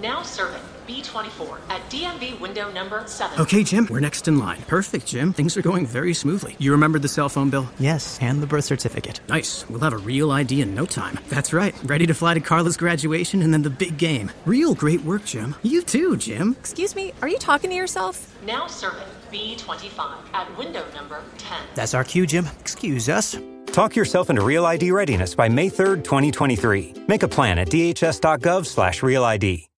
Now serving B24 at DMV window number 7. Okay, Jim, we're next in line. Perfect, Jim. Things are going very smoothly. You remembered the cell phone bill? Yes, and the birth certificate. Nice. We'll have a real ID in no time. That's right. Ready to fly to Carla's graduation and then the big game. Real great work, Jim. You too, Jim. Excuse me, are you talking to yourself? Now serving B25 at window number 10. That's our cue, Jim. Excuse us. Talk yourself into Real ID readiness by May 3rd, 2023. Make a plan at dhs.gov slash real-ID.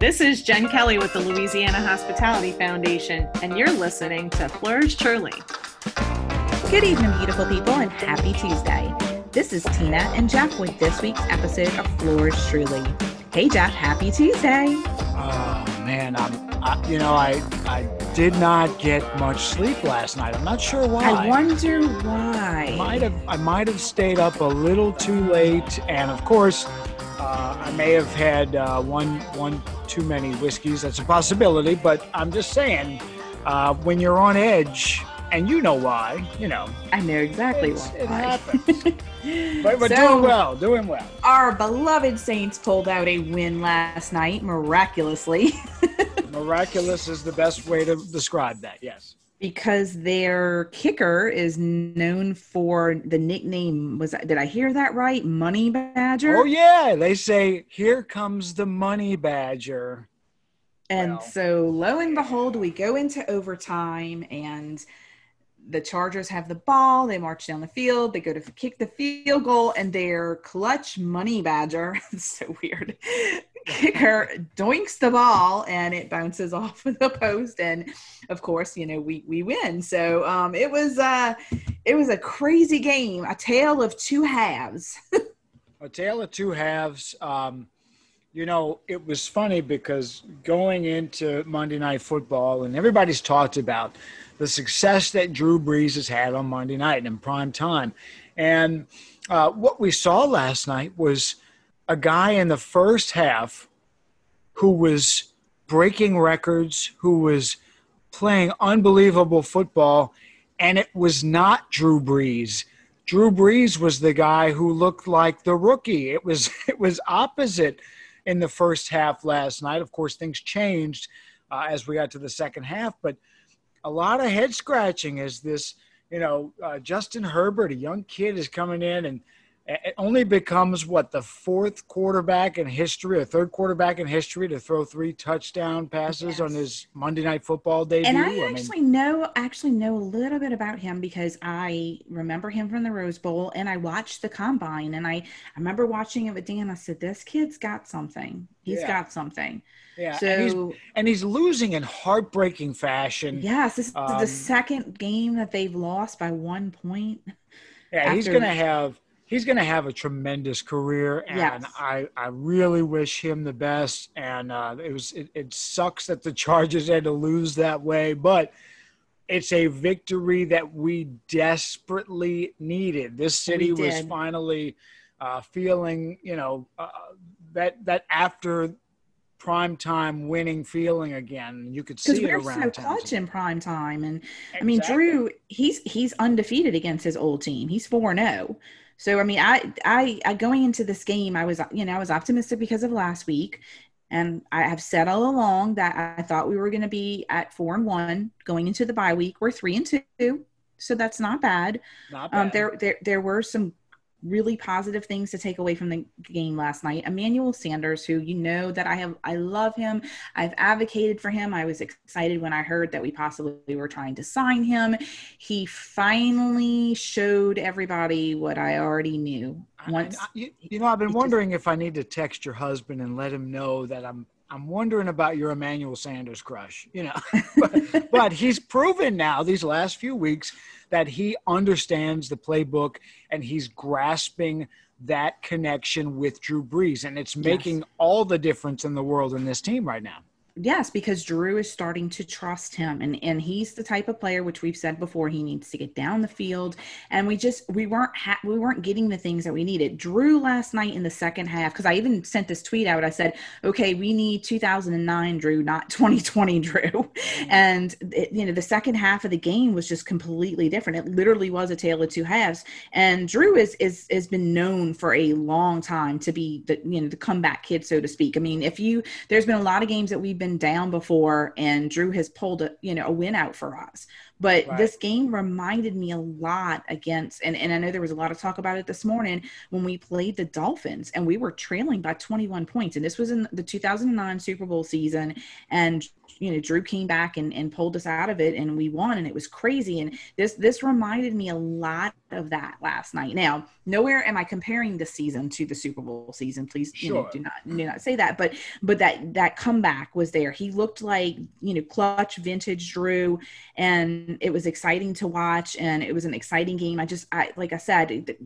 This is Jen Kelly with the Louisiana Hospitality Foundation, and you're listening to Fleurs Truly. Good evening, beautiful people, and happy Tuesday. This is Tina and Jeff with this week's episode of Fleurs Truly. Hey, Jeff, happy Tuesday. Oh man, I'm, I, you know, I I did not get much sleep last night. I'm not sure why. I wonder why. I might have I might have stayed up a little too late, and of course, uh, I may have had uh, one one too many whiskeys. That's a possibility, but I'm just saying, uh, when you're on edge, and you know why, you know, I know exactly it's- it why. happens. but we're So- doing well, doing well. Our beloved Saints pulled out a win last night, miraculously, Miraculous is the best way to describe that. Yes. Because their kicker is known for the nickname. Was did I hear that right? Money Badger. Oh yeah, they say here comes the money badger. And so, lo and behold, we go into overtime, and the Chargers have the ball. They march down the field. They go to kick the field goal, and their clutch money badger, so weird, kicker doinks the ball, and it bounces off of the post. And of course, you know we we win. So um, it was uh, it was a crazy game, a tale of two halves. A tale of two halves. Um, you know, it was funny because going into Monday Night Football, and everybody's talked about the success that Drew Brees has had on Monday night in prime time. And uh, what we saw last night was a guy in the first half who was breaking records, who was playing unbelievable football, and it was not Drew Brees. Drew Brees was the guy who looked like the rookie. It was it was opposite in the first half last night. Of course, things changed uh, as we got to the second half, but a lot of head scratching as this, you know, uh, Justin Herbert, a young kid, is coming in and it only becomes what the fourth quarterback in history, or third quarterback in history to throw three touchdown passes on his Monday Night Football debut. And I mean, actually know actually know a little bit about him because I remember him from the Rose Bowl and I watched the combine and I, I remember watching it with Dan. I said, This kid's got something. He's Yeah. got something. yeah, and he's So and he's losing in heartbreaking fashion. yes, this is Um, the second game that they've lost by one point. Yeah, he's gonna have he's gonna have a tremendous career, and Yes. I I really wish him the best. And uh, it was it, it sucks that the Chargers had to lose that way, but it's a victory that we desperately needed. This city was finally uh, feeling, you know, uh, that that after prime time winning feeling again. You could see it we're around so clutch in prime time. And I mean, Drew, he's he's undefeated against his old team. He's 4 0. So I mean, I, I I going into this game, I was you know, I was optimistic because of last week. And I have said all along that I thought we were going to be at four and one going into the bye week. We're three and two, so that's not bad. Not Um, bad. there, there, there were some really positive things to take away from the game last night. Emmanuel Sanders, who you know that I have, I love him. I've advocated for him. I was excited when I heard that we possibly were trying to sign him. He finally showed everybody what I already knew. Once, I- you, you know, I've been he just- wondering if I need to text your husband and let him know that I'm I'm wondering about your Emmanuel Sanders crush. You know, but, but he's proven now these last few weeks that he understands the playbook and he's grasping that connection with Drew Brees, and it's making all the difference in the world in this team right now. Yes, because Drew is starting to trust him and and he's the type of player which we've said before he needs to get down the field and we just we weren't ha- we weren't getting the things that we needed. Drew last night in the second half cuz I even sent this tweet out I said, "Okay, we need 2009 Drew, not 2020 Drew." Mm-hmm. And it, you know, the second half of the game was just completely different. It literally was a tale of two halves. And Drew is is has been known for a long time to be the you know, the comeback kid so to speak. I mean, if you there's been a lot of games that we've been down before and Drew has pulled a you know a win out for us. But right. this game reminded me a lot against and, and I know there was a lot of talk about it this morning when we played the Dolphins and we were trailing by 21 points. And this was in the 2009 Super Bowl season. And you know drew came back and, and pulled us out of it and we won and it was crazy. And this this reminded me a lot of that last night. Now nowhere am i comparing the season to the super bowl season. Please sure. you know do not do not say that. But but that that comeback was there. He looked like you know clutch vintage drew and it was exciting to watch and it was an exciting game. I just i like i said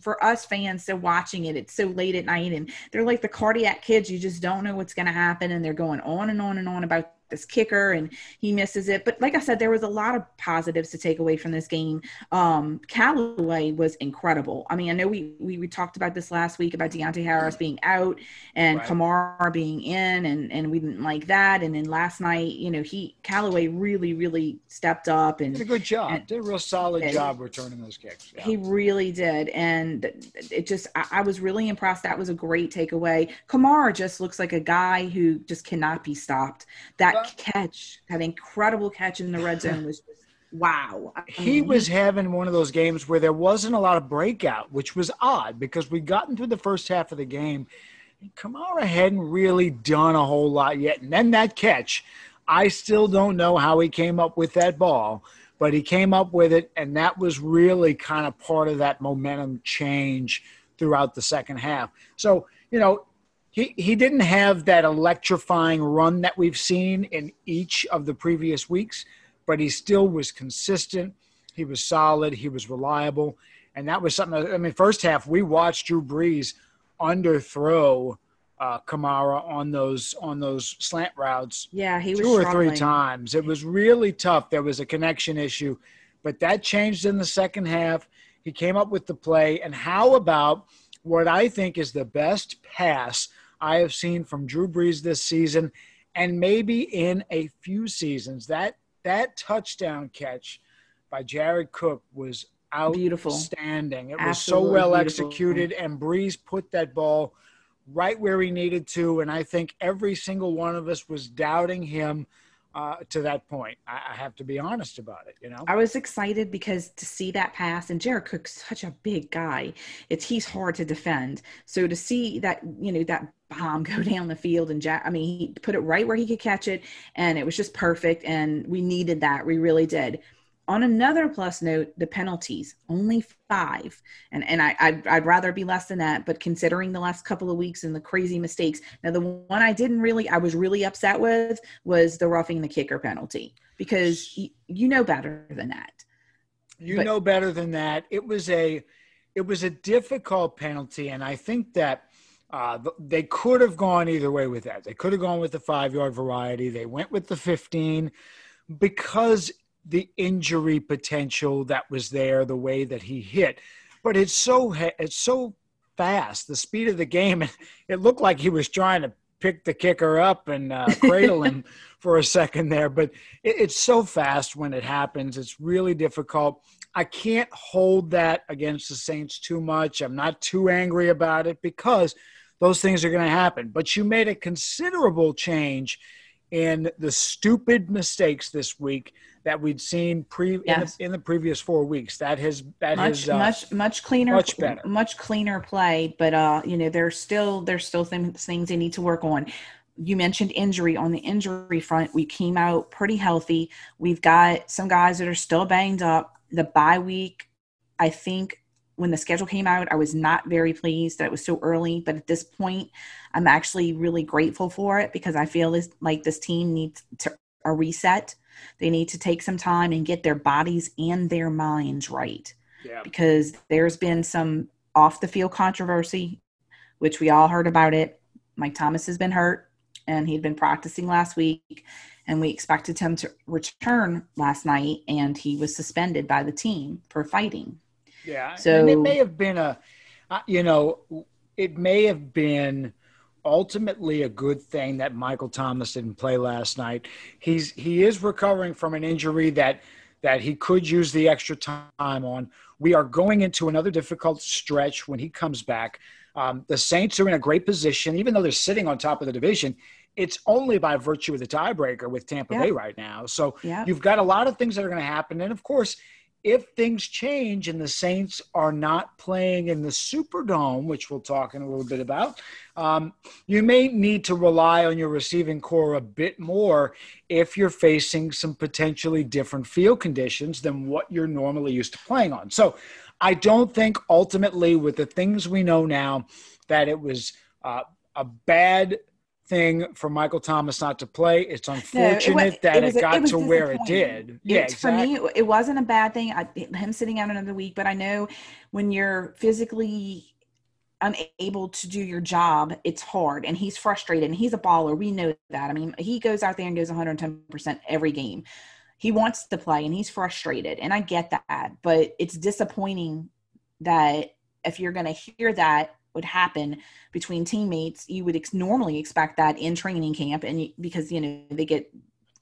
for us fans so watching it. It's so late at night and they're like the cardiac kids. You just don't know what's going to happen and they're going on and on and on about this kicker and he misses it. But like I said, there was a lot of positives to take away from this game. Um, Callaway was incredible. I mean, I know we, we, we talked about this last week about Deonte Harris being out and right. Kamara being in, and and we didn't like that. And then last night, you know, he Callaway really really stepped up and did a good job. And, did a real solid job returning those kicks. Yeah. He really did, and it just I, I was really impressed. That was a great takeaway. Kamara just looks like a guy who just cannot be stopped. That catch, that incredible catch in the red zone was just wow. he mm-hmm. was having one of those games where there wasn't a lot of breakout, which was odd because we'd gotten through the first half of the game. And Kamara hadn't really done a whole lot yet. And then that catch, I still don't know how he came up with that ball, but he came up with it. And that was really kind of part of that momentum change throughout the second half. So, you know, he, he didn't have that electrifying run that we've seen in each of the previous weeks, but he still was consistent. He was solid. He was reliable. And that was something, that, I mean, first half, we watched Drew Brees underthrow uh, Kamara on those on those slant routes. Yeah, he was two or three times. It was really tough. There was a connection issue, but that changed in the second half. He came up with the play. And how about what I think is the best pass I have seen from Drew Brees this season, and maybe in a few seasons. That that touchdown catch by Jared Cook was outstanding. Beautiful. It was Absolutely so well beautiful. executed, and Brees put that ball right where he needed to. And I think every single one of us was doubting him uh, to that point. I, I, have to be honest about it. You know, I was excited because to see that pass, and Jared Cook's such a big guy. It's he's hard to defend. So to see that, you know, that bomb go down the field and Jack, I mean, he put it right where he could catch it, and it was just perfect. And we needed that. We really did. On another plus note, the penalties only five, and and I I'd, I'd, rather be less than that. But considering the last couple of weeks and the crazy mistakes, now the one I didn't really I was really upset with was the roughing the kicker penalty because y- you know better than that. You but, know better than that. It was a it was a difficult penalty, and I think that. Uh, they could have gone either way with that. They could have gone with the five yard variety. They went with the 15 because the injury potential that was there, the way that he hit. But it's so it's so fast, the speed of the game. It looked like he was trying to pick the kicker up and uh, cradle him for a second there. But it, it's so fast when it happens. It's really difficult. I can't hold that against the Saints too much. I'm not too angry about it because those things are going to happen. But you made a considerable change in the stupid mistakes this week that we'd seen pre yes. in, the, in, the, previous four weeks. That has that much has, uh, much much cleaner, much better, much cleaner play. But uh, you know, there's still there's still things things they need to work on. You mentioned injury on the injury front. We came out pretty healthy. We've got some guys that are still banged up. The bye week, I think, when the schedule came out, I was not very pleased that it was so early. But at this point, I'm actually really grateful for it because I feel this, like this team needs to a reset. They need to take some time and get their bodies and their minds right. Yeah. Because there's been some off the field controversy, which we all heard about it. Mike Thomas has been hurt. and he'd been practicing last week and we expected him to return last night and he was suspended by the team for fighting Yeah. So- and it may have been a, you know, it may have been ultimately a good thing that Michael Thomas didn't play last night. He's he is recovering from an injury that that he could use the extra time on. We are going into another difficult stretch when he comes back. Um, the Saints are in a great position, even though they're sitting on top of the division. It's only by virtue of the tiebreaker with Tampa Yeah. Bay right now. So Yeah. you've got a lot of things that are going to happen, and of course, if things change and the Saints are not playing in the Superdome, which we'll talk in a little bit about, um, you may need to rely on your receiving corps a bit more if you're facing some potentially different field conditions than what you're normally used to playing on. So I don't think ultimately, with the things we know now, that it was uh, a bad thing for Michael Thomas not to play. It's No, it unfortunate that it, was- got was to where it did. Yeah, It's- For me, it- it wasn't a bad thing. I, him sitting out another week, but I know when you're physically unable to do your job, it's hard, and he's frustrated. And he's a baller. We know that. I mean, he goes out there and goes 110 percent every game. He wants to play, and he's frustrated, and I get that. But it's disappointing that if you're going to hear that would happen between teammates, you would ex- normally expect that in training camp, and you, because you know they get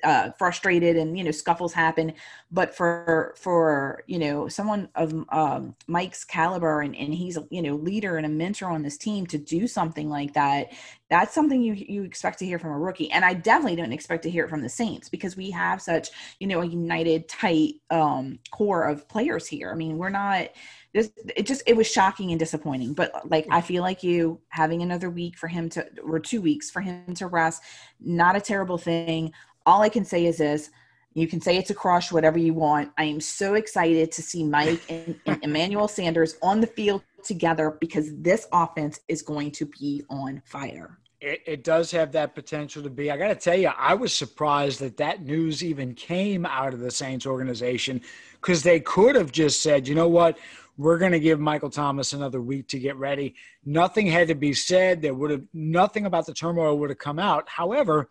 uh, frustrated and you know scuffles happen. But for for you know someone of um, Mike's caliber, and, and he's a you know leader and a mentor on this team to do something like that, that's something you you expect to hear from a rookie. And I definitely don't expect to hear it from the Saints because we have such you know a united, tight um, core of players here. I mean, we're not this it just it was shocking and disappointing but like i feel like you having another week for him to or two weeks for him to rest not a terrible thing. All i can say is this you can say it's a crush whatever you want. I am so excited to see mike and, and emmanuel sanders on the field together because this offense is going to be on fire. It, it does have that potential to be. I got to tell you, I was surprised that that news even came out of the Saints organization because they could have just said, you know what, we're going to give Michael Thomas another week to get ready. Nothing had to be said. There would have nothing about the turmoil would have come out. However,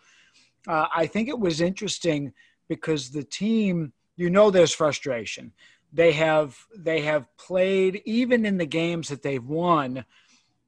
uh, I think it was interesting because the team, you know, there's frustration. They have they have played even in the games that they've won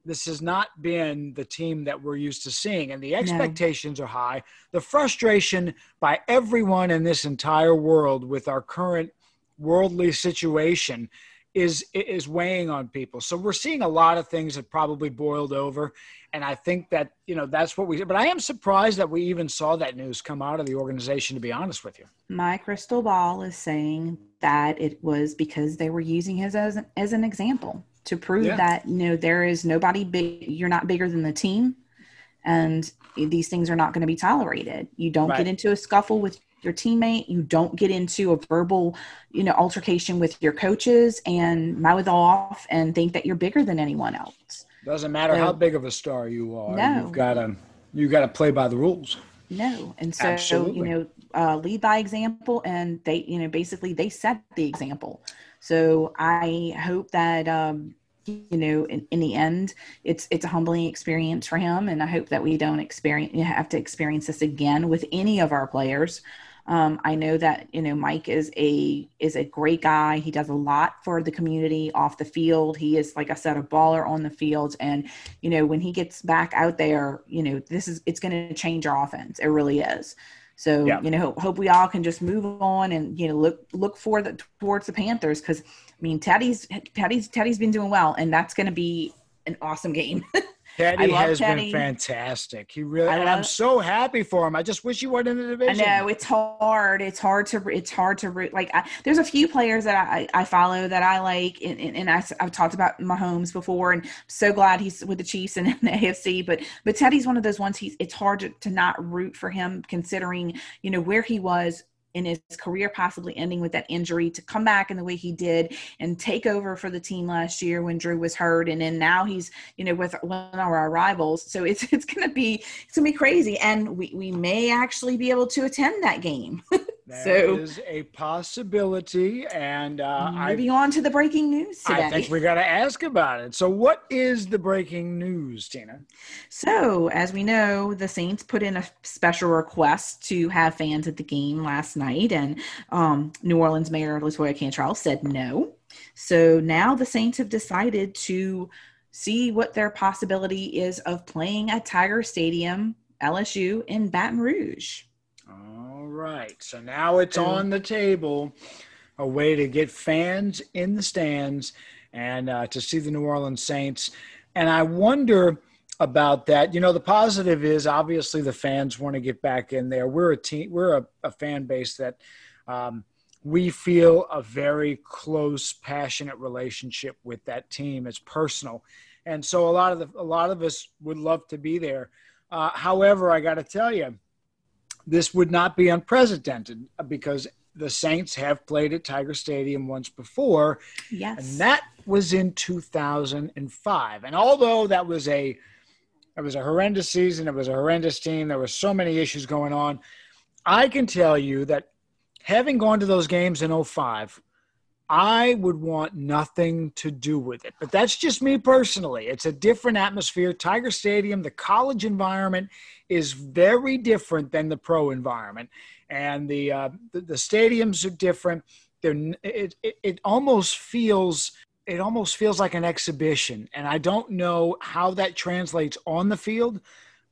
this has not been the team that we're used to seeing and the expectations are high the frustration by everyone in this entire world with our current worldly situation is is weighing on people so we're seeing a lot of things that probably boiled over and i think that you know that's what we but i am surprised that we even saw that news come out of the organization to be honest with you my crystal ball is saying that it was because they were using his as an, as an example to prove Yeah. that you know there is nobody big you're not bigger than the team and these things are not going to be tolerated you don't Right. get into a scuffle with your teammate you don't get into a verbal you know altercation with your coaches and mouth off and think that you're bigger than anyone else doesn't matter So- how big of a star you are No. you've got to you got to play by the rules No, and so Absolutely. you know, uh, lead by example, and they, you know, basically they set the example. So I hope that um, you know, in, in the end, it's it's a humbling experience for him, and I hope that we don't experience you have to experience this again with any of our players. Um, I know that you know Mike is a is a great guy. He does a lot for the community off the field. He is, like I said, a baller on the field. And you know when he gets back out there, you know this is it's going to change our offense. It really is. So Yeah. you know hope, hope we all can just move on and you know look look for the towards the Panthers because I mean Teddy's Teddy's Teddy's been doing well, and that's going to be an awesome game. Teddy has Teddy. been fantastic. He really, and I'm so happy for him. I just wish he went in the division. I know it's hard. It's hard to. It's hard to root. Like I, there's a few players that I, I follow that I like, and, and, and I, have talked about Mahomes before, and I'm so glad he's with the Chiefs and in the AFC. But but Teddy's one of those ones. He's it's hard to, to not root for him, considering you know where he was in his career possibly ending with that injury to come back in the way he did and take over for the team last year when Drew was hurt. And then now he's you know with one of our rivals. So it's it's going to be it's going to be crazy. And we we may actually be able to attend that game That So- is a possibility, and uh, I, Moving on to the breaking news today. I think we got to ask about it. So, what is the breaking news, Tina? So, as we know, the Saints put in a special request to have fans at the game last night, and um, New Orleans Mayor Latoya Cantrell said no. So now the Saints have decided to see what their possibility is of playing at Tiger Stadium, LSU, in Baton Rouge. All right. So now it's on the table a way to get fans in the stands and uh, to see the New Orleans Saints. And I wonder about that. You know, the positive is obviously the fans want to get back in there. We're a team, we're a, a fan base that um, we feel a very close, passionate relationship with that team. It's personal. And so a lot of the, a lot of us would love to be there. Uh, however, I got to tell you, this would not be unprecedented uh, because the Saints have played at Tiger Stadium once before, Yes. and that was in 2005. And although that was a it was a horrendous season, it was a horrendous team, there were so many issues going on. I can tell you that having gone to those games in 05, I would want nothing to do with it. But that's just me personally. It's a different atmosphere. Tiger Stadium, the college environment is very different than the pro environment, and the uh, the, the stadiums are different. They're, it, it it almost feels it almost feels like an exhibition, and I don't know how that translates on the field.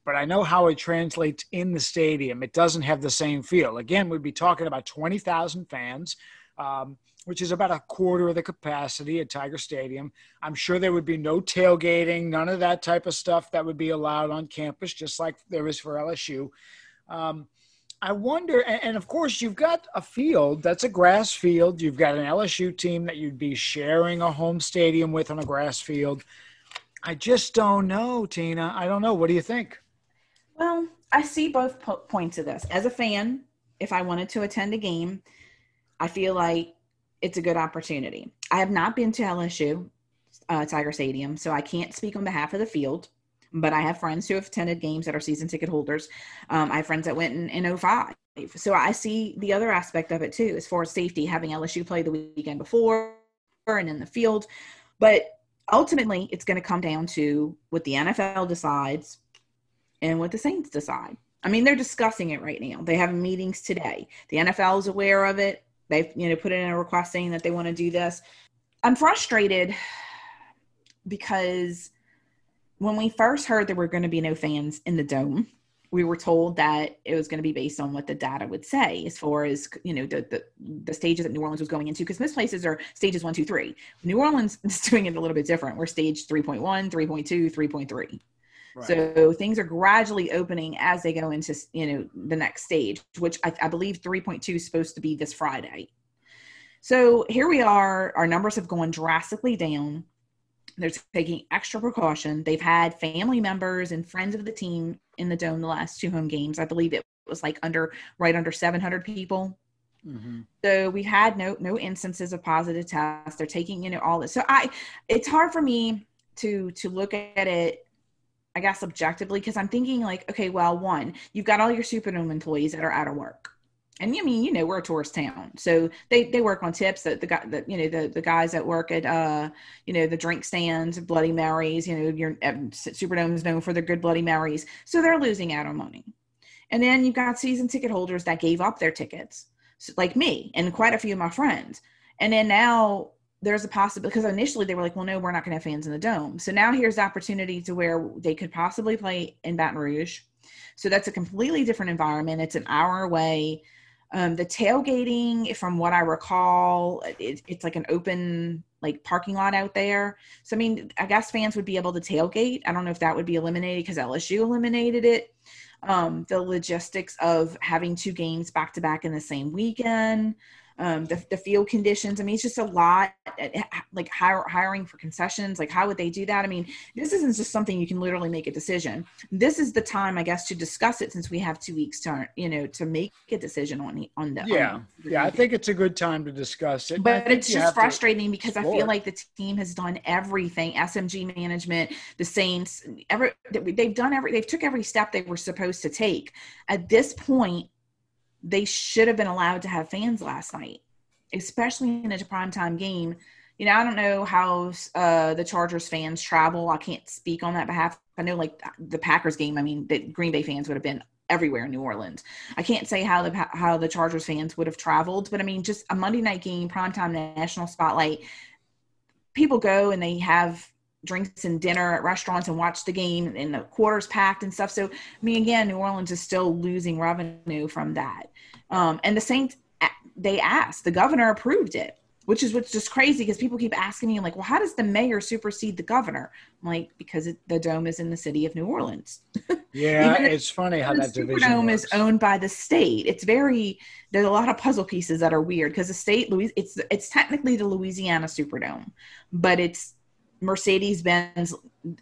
But I know how it translates in the stadium. It doesn't have the same feel. Again, we'd be talking about 20,000 fans. Um, which is about a quarter of the capacity at Tiger Stadium. I'm sure there would be no tailgating, none of that type of stuff that would be allowed on campus, just like there is for LSU. Um, I wonder, and, and of course, you've got a field that's a grass field. You've got an LSU team that you'd be sharing a home stadium with on a grass field. I just don't know, Tina. I don't know. What do you think? Well, I see both po- points of this. As a fan, if I wanted to attend a game, I feel like it's a good opportunity. I have not been to LSU uh, Tiger Stadium, so I can't speak on behalf of the field. But I have friends who have attended games that are season ticket holders. Um, I have friends that went in, in 05. So I see the other aspect of it too, as far as safety, having LSU play the weekend before and in the field. But ultimately, it's going to come down to what the NFL decides and what the Saints decide. I mean, they're discussing it right now. They have meetings today. The NFL is aware of it. They've, you know, put in a request saying that they want to do this. I'm frustrated because when we first heard there were going to be no fans in the dome, we were told that it was going to be based on what the data would say as far as you know the the, the stages that New Orleans was going into because most places are stages one, two, three. New Orleans is doing it a little bit different. We're stage 3.1, 3.2, 3.3. So things are gradually opening as they go into you know the next stage, which I, I believe 3.2 is supposed to be this Friday. So here we are. Our numbers have gone drastically down. They're taking extra precaution. They've had family members and friends of the team in the dome the last two home games. I believe it was like under right under 700 people. Mm-hmm. So we had no no instances of positive tests. They're taking you know all this. So I, it's hard for me to to look at it I guess objectively, because I'm thinking like, okay, well, one, you've got all your Superdome employees that are out of work. And I mean, you know, we're a tourist town, so they they work on tips. That the guy, that you know, the the guys that work at uh, you know, the drink stands, Bloody Marys. You know, your um, Superdome is known for their good Bloody Marys, so they're losing out on money. And then you've got season ticket holders that gave up their tickets, like me and quite a few of my friends. And then now there's a possibility because initially they were like, well, no, we're not going to have fans in the dome. So now here's the opportunity to where they could possibly play in Baton Rouge. So that's a completely different environment. It's an hour away. Um, the tailgating, from what I recall, it, it's like an open like parking lot out there. So I mean, I guess fans would be able to tailgate. I don't know if that would be eliminated because LSU eliminated it. Um, the logistics of having two games back to back in the same weekend um, the, the field conditions. I mean, it's just a lot like hire, hiring for concessions. Like, how would they do that? I mean, this isn't just something you can literally make a decision. This is the time, I guess, to discuss it since we have two weeks to, you know, to make a decision on the, on the, Yeah, on the- yeah. I think it's a good time to discuss it. But it's just frustrating because I feel like the team has done everything. SMG management, the Saints, every they've done every they've took every step they were supposed to take. At this point, they should have been allowed to have fans last night, especially in a primetime game. You know, I don't know how uh, the Chargers fans travel. I can't speak on that behalf. I know, like the Packers game. I mean, the Green Bay fans would have been everywhere in New Orleans. I can't say how the how the Chargers fans would have traveled, but I mean, just a Monday night game, primetime national spotlight. People go and they have drinks and dinner at restaurants and watch the game and the quarters packed and stuff. So, I mean, again, New Orleans is still losing revenue from that. Um, and the Saints, they asked, the governor approved it which is what's just crazy because people keep asking me like well how does the mayor supersede the governor I'm like because it, the dome is in the city of new orleans yeah it's funny how that division. The Superdome is owned by the state it's very there's a lot of puzzle pieces that are weird because the state louis it's it's technically the louisiana superdome but it's mercedes benz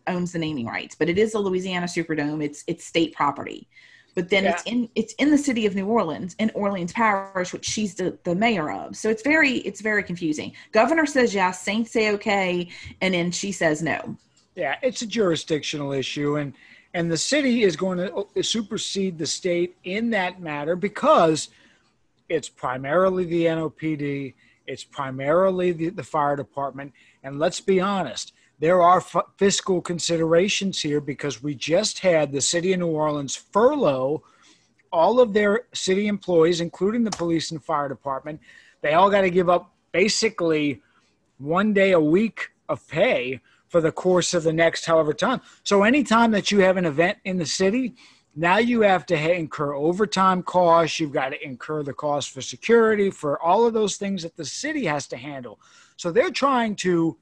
owns the naming rights but it is the louisiana superdome it's it's state property but then yeah. it's in it's in the city of New Orleans in Orleans Parish, which she's the, the mayor of. So it's very it's very confusing. Governor says yes, Saints say okay, and then she says no. Yeah, it's a jurisdictional issue, and and the city is going to uh, supersede the state in that matter because it's primarily the NOPD, it's primarily the, the fire department, and let's be honest, there are f- fiscal considerations here because we just had the city of New Orleans furlough all of their city employees, including the police and fire department. They all got to give up basically one day a week of pay for the course of the next however time. So anytime that you have an event in the city, now you have to incur overtime costs. You've got to incur the cost for security, for all of those things that the city has to handle. So they're trying to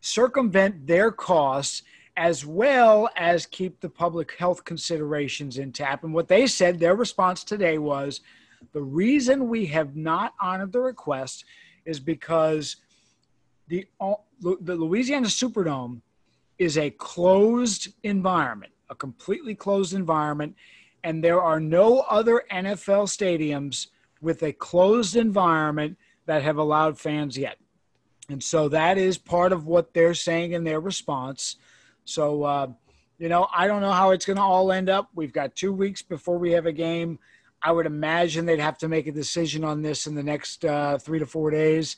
circumvent their costs as well as keep the public health considerations intact. And what they said, their response today was the reason we have not honored the request is because the, the Louisiana Superdome is a closed environment, a completely closed environment, and there are no other NFL stadiums with a closed environment that have allowed fans yet. And so that is part of what they're saying in their response. So, uh, you know, I don't know how it's going to all end up. We've got two weeks before we have a game. I would imagine they'd have to make a decision on this in the next uh, three to four days,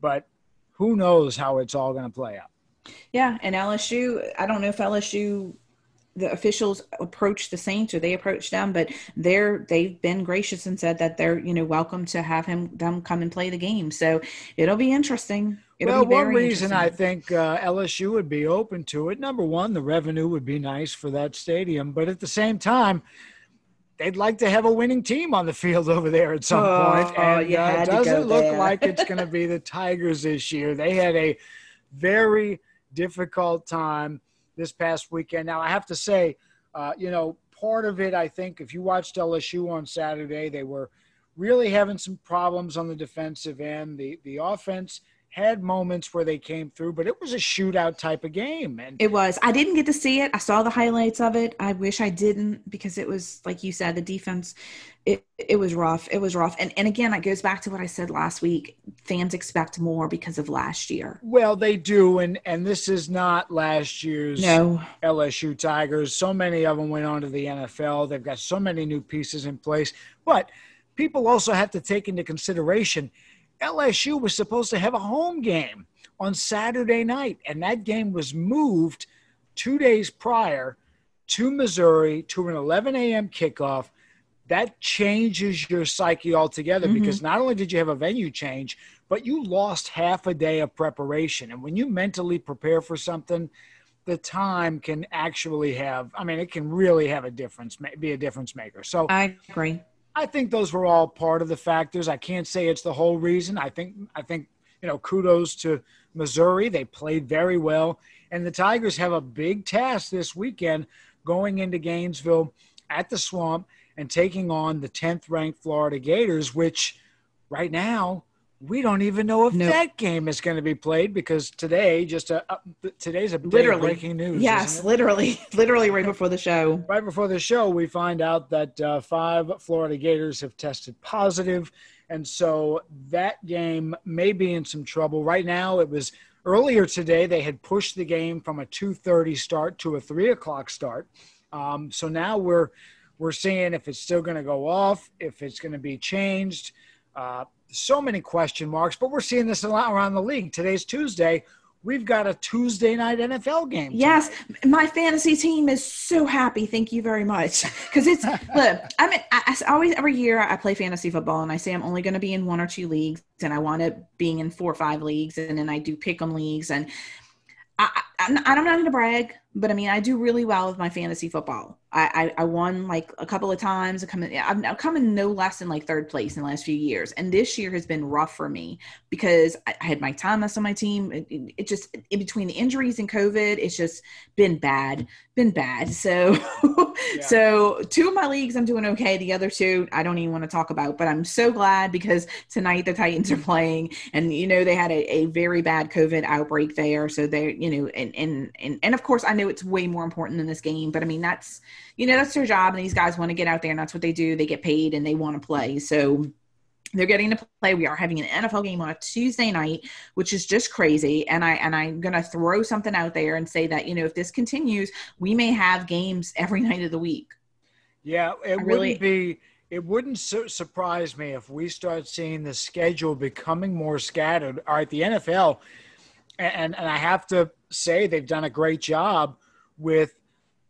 but who knows how it's all going to play out. Yeah, and LSU, I don't know if LSU the officials approached the Saints or they approached them, but they're they've been gracious and said that they're you know welcome to have him them come and play the game. So it'll be interesting. Well, one reason I think uh, LSU would be open to it. Number one, the revenue would be nice for that stadium, but at the same time, they'd like to have a winning team on the field over there at some oh, point. And uh, it doesn't look there. like it's going to be the Tigers this year. They had a very difficult time this past weekend. Now, I have to say, uh, you know, part of it, I think, if you watched LSU on Saturday, they were really having some problems on the defensive end. The the offense had moments where they came through, but it was a shootout type of game. And it was. I didn't get to see it. I saw the highlights of it. I wish I didn't because it was like you said, the defense. It it was rough. It was rough. And and again, that goes back to what I said last week. Fans expect more because of last year. Well, they do, and and this is not last year's no. LSU Tigers. So many of them went on to the NFL. They've got so many new pieces in place, but people also have to take into consideration LSU was supposed to have a home game on Saturday night, and that game was moved two days prior to Missouri to an 11 a.m. kickoff. That changes your psyche altogether mm-hmm. because not only did you have a venue change, but you lost half a day of preparation. And when you mentally prepare for something, the time can actually have, I mean, it can really have a difference, be a difference maker. So I agree. I think those were all part of the factors. I can't say it's the whole reason. I think I think you know kudos to Missouri. They played very well, and the Tigers have a big task this weekend going into Gainesville at the Swamp and taking on the 10th ranked Florida Gators, which right now we don't even know if nope. that game is going to be played because today, just a, uh, today's a literally breaking news. Yes, literally, literally right before the show. Right before the show, we find out that uh, five Florida Gators have tested positive, and so that game may be in some trouble. Right now, it was earlier today. They had pushed the game from a two thirty start to a three o'clock start. Um, so now we're we're seeing if it's still going to go off, if it's going to be changed. Uh, so many question marks, but we're seeing this a lot around the league. Today's Tuesday. We've got a Tuesday night NFL game. Yes, tonight. my fantasy team is so happy. Thank you very much. Because it's look, I mean, I, I, always every year I play fantasy football, and I say I'm only going to be in one or two leagues, and I wind up being in four or five leagues, and then I do pick 'em leagues, and I, I, I'm not going to brag, but I mean, I do really well with my fantasy football. I, I, I won like a couple of times. I come in, I've, I've come in no less than like third place in the last few years. And this year has been rough for me because I, I had my Thomas on my team. It, it, it, just, in between the injuries and COVID, it's just been bad, been bad. So, yeah. so two of my leagues, I'm doing okay. The other two, I don't even want to talk about, but I'm so glad because tonight the Titans are playing and, you know, they had a, a very bad COVID outbreak there. So they, you know, and, and, and, and of course I know it's way more important than this game, but I mean, that's, you know, that's their job. And these guys want to get out there and that's what they do. They get paid and they want to play. So they're getting to play. We are having an NFL game on a Tuesday night, which is just crazy. And I and I'm gonna throw something out there and say that, you know, if this continues, we may have games every night of the week. Yeah, it wouldn't be it wouldn't su- surprise me if we start seeing the schedule becoming more scattered. All right, the NFL, and, and I have to say they've done a great job with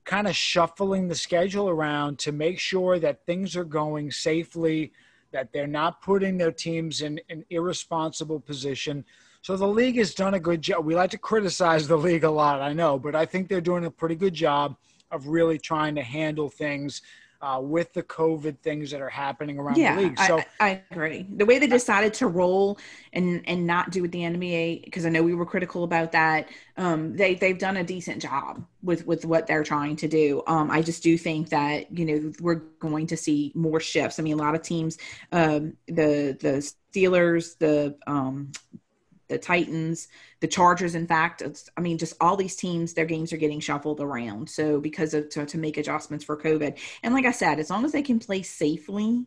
kind of shuffling the schedule around to make sure that things are going safely, that they're not putting their teams in an irresponsible position. So the league has done a good job. We like to criticize the league a lot, I know, but I think they're doing a pretty good job of really trying to handle things uh, with the COVID things that are happening around yeah, the league. So I, I, agree. The way they decided to roll and and not do with the NBA, because I know we were critical about that. Um, they they've done a decent job with with what they're trying to do. Um, I just do think that you know we're going to see more shifts. I mean, a lot of teams, um, the the Steelers, the um, the Titans, the Chargers. In fact, I mean, just all these teams, their games are getting shuffled around. So because of to, to make adjustments for COVID, and like I said, as long as they can play safely,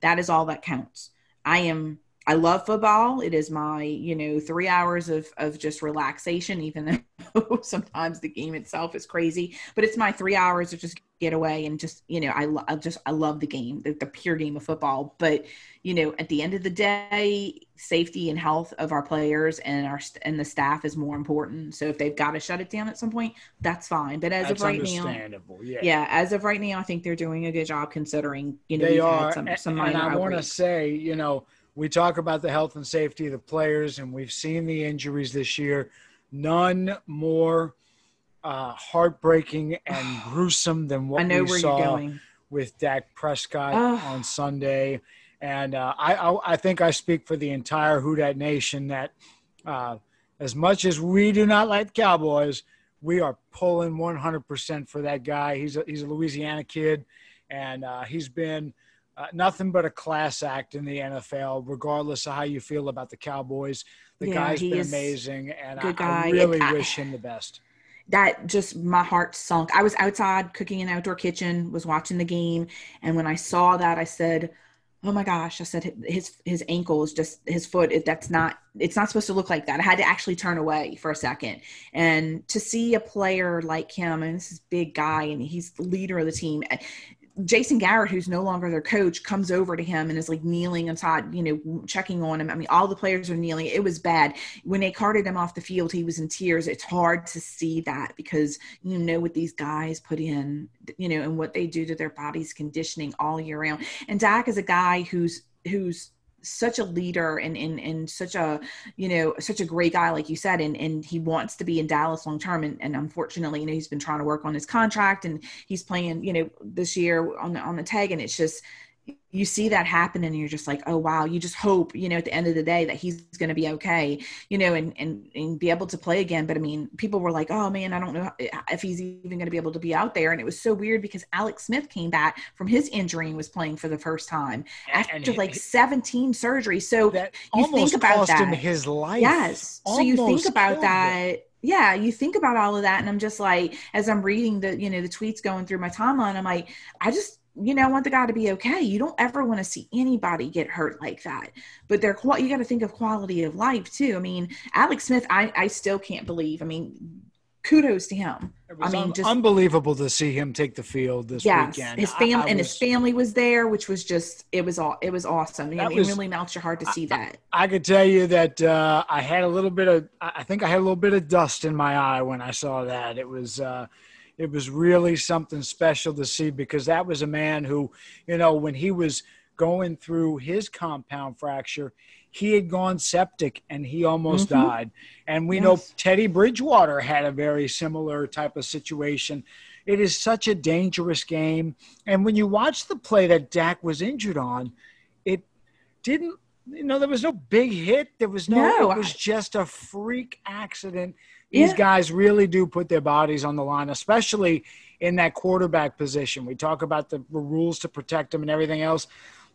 that is all that counts. I am. I love football. It is my, you know, three hours of of just relaxation, even though sometimes the game itself is crazy. But it's my three hours of just get away and just you know I, lo- I just I love the game the, the, pure game of football but you know at the end of the day safety and health of our players and our and the staff is more important so if they've got to shut it down at some point that's fine but as that's of right now yeah. yeah as of right now I think they're doing a good job considering you know they are some, some and, and I want to say you know we talk about the health and safety of the players and we've seen the injuries this year none more uh, heartbreaking and gruesome than what I know we where saw you're going. with Dak Prescott on Sunday. And uh, I, I, I, think I speak for the entire Who Dat Nation that uh, as much as we do not like Cowboys, we are pulling 100% for that guy. He's a, he's a Louisiana kid, and uh, he's been uh, nothing but a class act in the NFL, regardless of how you feel about the Cowboys. The Yeah, guy's been amazing, and I, I really I- wish him the best. that just my heart sunk. I was outside cooking in an outdoor kitchen, was watching the game, and when I saw that, I said, "Oh my gosh!" I said, "His his ankle is just his foot. It, that's not. It's not supposed to look like that." I had to actually turn away for a second, and to see a player like him, and this is big guy, and he's the leader of the team. Jason Garrett, who's no longer their coach, comes over to him and is like kneeling inside, you know, checking on him. I mean, all the players are kneeling. It was bad. When they carted him off the field, he was in tears. It's hard to see that because you know what these guys put in, you know, and what they do to their bodies conditioning all year round. And Dak is a guy who's who's such a leader and, and and such a you know such a great guy like you said and and he wants to be in Dallas long term. And, and unfortunately you know he's been trying to work on his contract and he's playing you know this year on the on the tag. And it's just you see that happen and you're just like oh wow you just hope you know at the end of the day that he's going to be okay you know and, and and be able to play again but i mean people were like oh man i don't know if he's even going to be able to be out there and it was so weird because alex smith came back from his injury and was playing for the first time after he- like 17 surgeries so That you almost think about that him his life. Yes. So you think about that. Yeah, you think about all of that, and I'm just like, as I'm reading the, you know, the tweets going through my timeline, I'm like, I just, you know, I want the guy to be okay. You don't ever want to see anybody get hurt like that. But they're qual- you got to think of quality of life too. I mean, Alex Smith, I, I still can't believe. I mean, kudos to him. Was I mean, un- just unbelievable to see him take the field this yes, weekend. his I- family I and his family was there, which was just it was all it was awesome. I That mean, was- it really melts your heart to see that. I could tell you that uh, I had a little bit of, I I think I had a little bit of dust in my eye when I saw that. It was, uh, it was really something special to see because that was a man who, you know, when he was going through his compound fracture, he had gone septic and he almost Mhm. died. And we know Teddy Bridgewater had a very similar type of situation. It is such a dangerous game. And when you watch the play that Dak was injured on, it didn't you know there was no big hit there was no, No, it was I- just a freak accident these Yeah. guys really do put their bodies on the line especially in that quarterback position we talk about the rules to protect them and everything else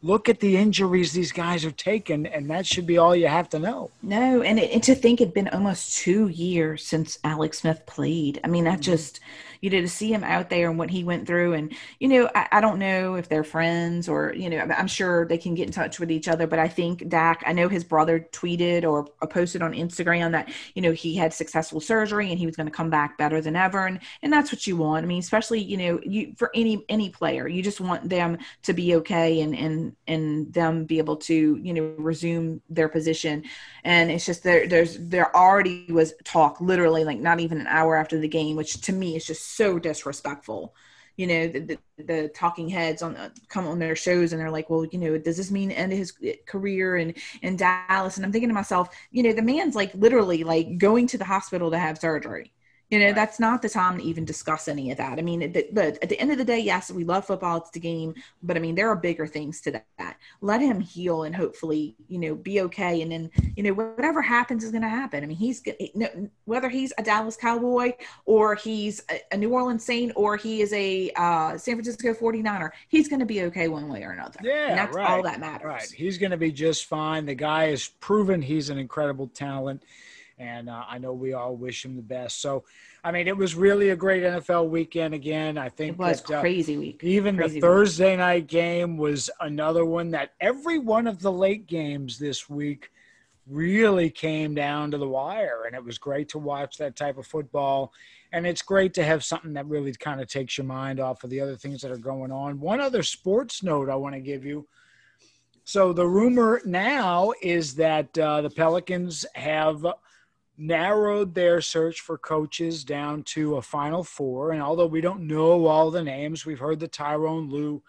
look at the injuries these guys are taking and that should be all you have to know No, and, it, and to think it'd been almost two years since Alex Smith played. I mean, that mm-hmm. just you know to see him out there and what he went through, and you know, I, I don't know if they're friends or you know, I'm- sure they can get in touch with each other. But I think Dak, I know his brother tweeted or posted on Instagram that you know he had successful surgery and he was going to come back better than ever, and and that's what you want. I mean, especially you know, you for any any player, you just want them to be okay and and and them be able to you know resume their position and it's just there there's there already was talk literally like not even an hour after the game which to me is just so disrespectful. You know the, the, the talking heads on uh, come on their shows and they're like well you know does this mean end his career and in dallas? And i'm thinking to myself you know the man's like literally like going to the hospital to have surgery you know that's not the time to even discuss any of that i mean the, but at the end of the day yes we love football it's the game but i mean there are bigger things to that let him heal and hopefully you know be okay and then you know whatever happens is going to happen i mean he's whether he's a dallas cowboy or he's a, a new orleans saint or he is a uh, san francisco 49er he's going to be okay one way or another Yeah, and that's right, all that matters Right. He's going to be just fine. The guy has proven he's an incredible talent. And uh, I know we all wish him the best. So, I mean, it was really a great NFL weekend again. I think it was that, uh, crazy week even Crazy the week. Thursday night game was another one that every one of the late games this week really came down to the wire. And it was great to watch that type of football. And it's great to have something that really kind of takes your mind off of the other things that are going on. One other sports note I want to give you. So the rumor now is that uh, the Pelicans have narrowed their search for coaches down to a final four. And although we don't know all the names, we've heard the Tyronn Lue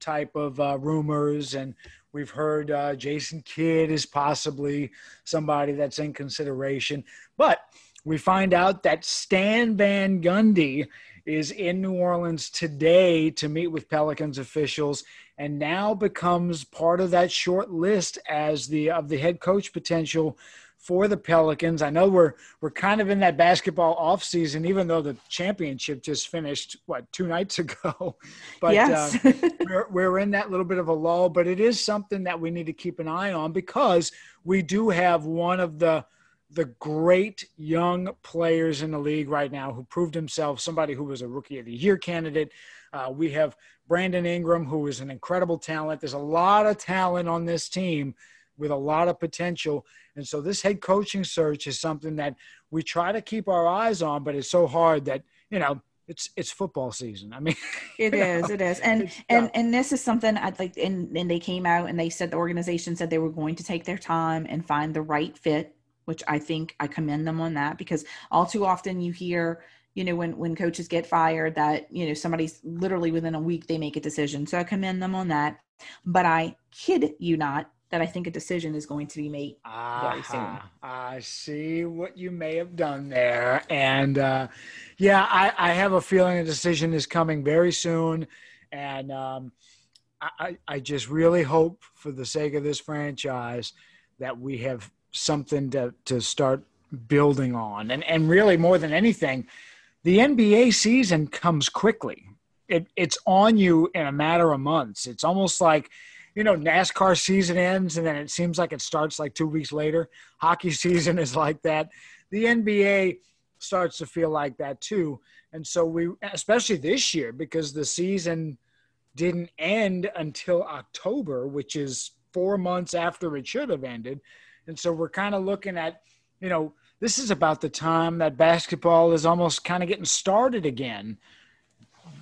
type of uh, rumors, and we've heard uh, Jason Kidd is possibly somebody that's in consideration. But we find out that Stan Van Gundy is in New Orleans today to meet with Pelicans officials and now becomes part of that short list as the of the head coach potential for the Pelicans. I know we're we're kind of in that basketball off season, even though the championship just finished what two nights ago. But yes uh, we're, we're in that little bit of a lull, but it is something that we need to keep an eye on because we do have one of the the great young players in the league right now who proved himself somebody who was a rookie of the year candidate. Uh, we have Brandon Ingram, who is an incredible talent. There's a lot of talent on this team with a lot of potential. And so this head coaching search is something that we try to keep our eyes on, but it's so hard that, you know, it's it's football season. I mean, It is, know, it is, and and and this is something I'd like. And and they came out and they said the organization said they were going to take their time and find the right fit, which I think I commend them on that because all too often you hear, you know, when when coaches get fired that you know somebody's literally within a week they make a decision. So I commend them on that. But I kid you not that I think a decision is going to be made very soon. I see what you may have done there. And uh, yeah, I, I have a feeling a decision is coming very soon. And um, I, I I just really hope, for the sake of this franchise, that we have something to, to start building on. And, and really, more than anything, the NBA season comes quickly. It, it's on you in a matter of months. It's almost like, you know, NASCAR season ends and then it seems like it starts like two weeks later. Hockey season is like that. The NBA starts to feel like that too. And so we, especially this year, because the season didn't end until October, which is four months after it should have ended. And so we're kind of looking at, you know, this is about the time that basketball is almost kind of getting started again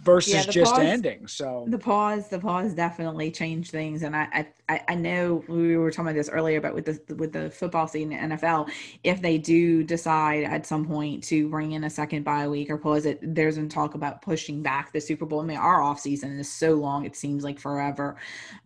versus Yeah, just pause- ending. So The pause, the pause definitely changed things, and I, I, I know we were talking about this earlier, but with the with the football season in NFL, if they do decide at some point to bring in a second bye week or pause it, there's been talk about pushing back the Super Bowl. I mean, our off season is so long; it seems like forever.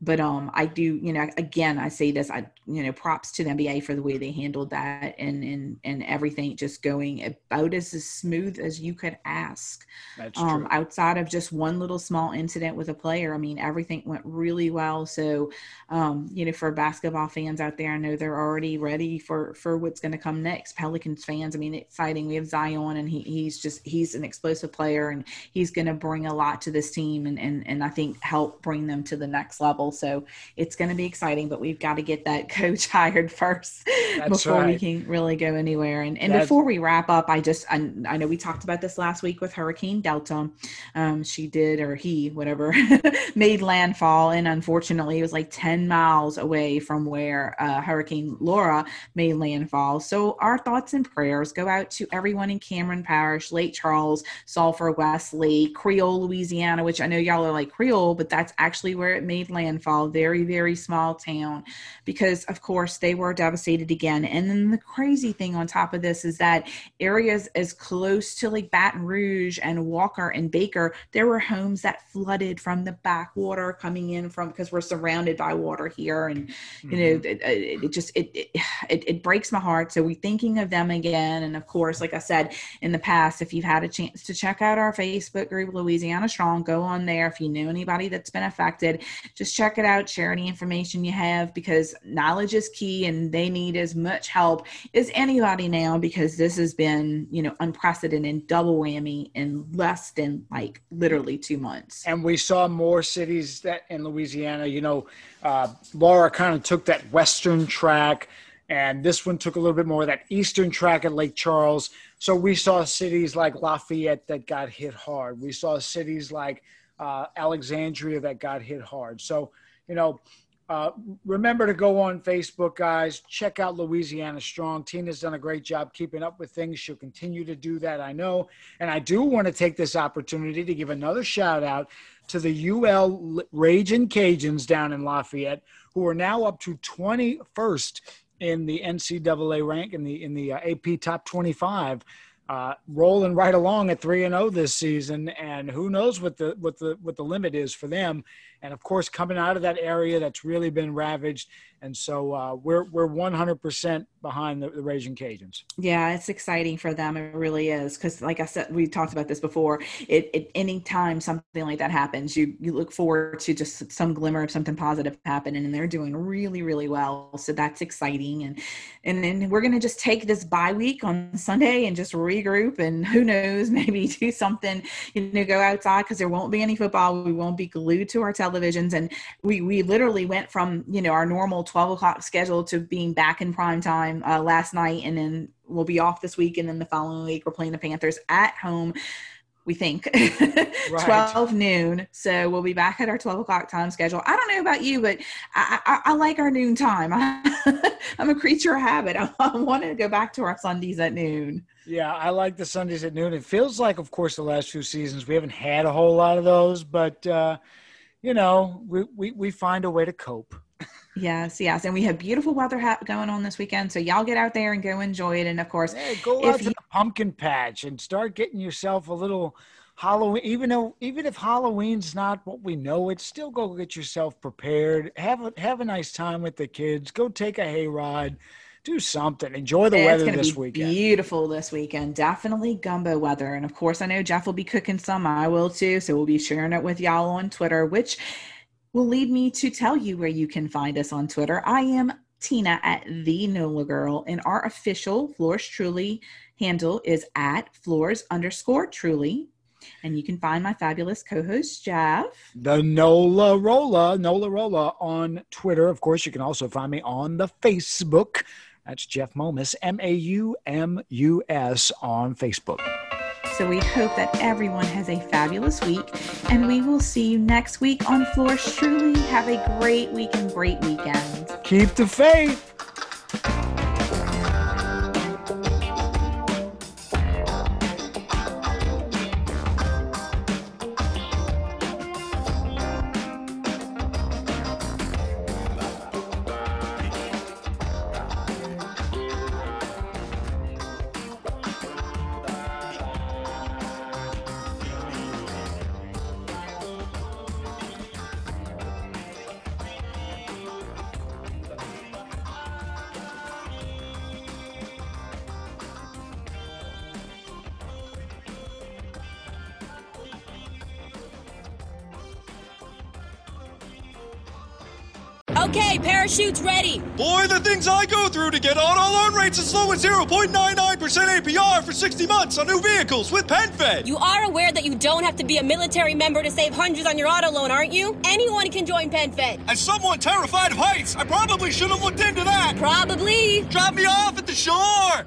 But um, I do, you know, again, I say this, I, you know, props to the NBA for the way they handled that and and and everything just going about as, as smooth as you could ask that's um, true. outside of just one little small incident with a player. I mean, everything went really well. So, um, you know, for basketball fans out there, I know they're already ready for for what's going to come next. Pelicans fans, I mean, exciting. We have Zion, and he, he's just he's an explosive player, and he's going to bring a lot to this team, and and and I think help bring them to the next level. So it's going to be exciting, but we've got to get that coach hired first before we can really go anywhere. And and That's- before we wrap up, I just I, I know we talked about this last week with Hurricane Delta. Um, she did or he whatever made landfall, and unfortunately, it was like ten miles away from where uh, Hurricane Laura made landfall. So our thoughts and prayers go out to everyone in Cameron Parish, Lake Charles, Sulphur, Westlake, Creole, Louisiana, which I know y'all are like Creole, but that's actually where it made landfall. Very very small town because of course they were devastated again. And then the crazy thing on top of this is that areas as close to like Baton Rouge and Walker and Baker, there were homes that flooded from the backwater coming in from because we're surrounded by water here, and you know mm-hmm. it, it, it just it, it it it breaks my heart. So we're thinking of them again, and of course, like I said in the past, if you've had a chance to check out our Facebook group, Louisiana Strong, go on there. If you know anybody that's been affected, just check it out, share any information you have because knowledge is key, and they need as much help as anybody now because this has been you know unprecedented double whammy in less than like literally two months. and we saw more cities that in Louisiana, you know, uh, Laura kind of took that western track, and this one took a little bit more of that eastern track at Lake Charles. So we saw cities like Lafayette that got hit hard. We saw cities like uh, Alexandria that got hit hard. So, you know, uh, remember to go on Facebook, guys. Check out Louisiana Strong. Tina's done a great job keeping up with things. She'll continue to do that, I know. And I do want to take this opportunity to give another shout out to the UL Raging Cajuns down in Lafayette, who are now up to 21st in the NCAA rank in the in the uh, AP Top 25. Uh, rolling right along at three and zero this season, and who knows what the what the what the limit is for them. And of course, coming out of that area that's really been ravaged, and so uh, we're we're 100% behind the, the Raging Cajuns. Yeah, it's exciting for them. It really is because, like I said, we talked about this before. It, it any time something like that happens, you you look forward to just some glimmer of something positive happening, and they're doing really really well. So that's exciting, and and then we're gonna just take this bye week on Sunday and just regroup, and who knows, maybe do something. You know, go outside because there won't be any football. We won't be glued to our televisions, and we we literally went from you know our normal twelve o'clock schedule to being back in prime time uh, last night, and then we'll be off this week, and then the following week we're playing the Panthers at home. We think 12 noon. So we'll be back at our 12 o'clock time schedule. I don't know about you, but I, I, I like our noon time. I, am a creature of habit. I, I want to go back to our Sundays at noon. Yeah, I like the Sundays at noon. It feels like, of course, the last few seasons we haven't had a whole lot of those, but uh, you know, we, we we find a way to cope. Yes, yes. And we have beautiful weather ha- going on this weekend. So y'all get out there and go enjoy it. And of course, Hey, go out to you- the pumpkin patch and start getting yourself a little Halloween. Even though, even if Halloween's not what we know, it's still go get yourself prepared. Have a have a nice time with the kids. Go take a hayride. Do something. Enjoy the it's weather this be weekend. beautiful this weekend. Definitely gumbo weather. And of course, I know Jeff will be cooking some. I will too. So we'll be sharing it with y'all on Twitter, which will lead me to tell you where you can find us on Twitter. I am Tina at the Nola Girl, and our official Fleurs Truly handle is at Fleurs underscore Truly. And you can find my fabulous co-host Jeff. the Nola Rolla, Nola Rolla on Twitter. Of course, you can also find me on the Facebook. That's Jeff Maumus, M A U M U S on Facebook. So we hope that everyone has a fabulous week, and we will see you next week on Fleurs Truly. Have a great week and great weekend. Keep the faith. Okay, parachutes ready. Boy, the things I go through to get auto loan rates as low as 0.99% APR for 60 months on new vehicles with PenFed. You are aware that you don't have to be a military member to save hundreds on your auto loan, aren't you? Anyone can join PenFed. As someone terrified of heights, I probably should have looked into that. Probably. Drop me off at the shore.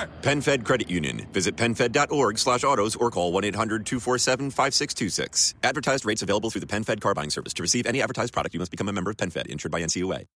PenFed Credit Union. Visit PenFed.org slash autos or call 1-800-247-5626. Advertised rates available through the PenFed car buying service. To receive any advertised product, you must become a member of PenFed, insured by NCUA.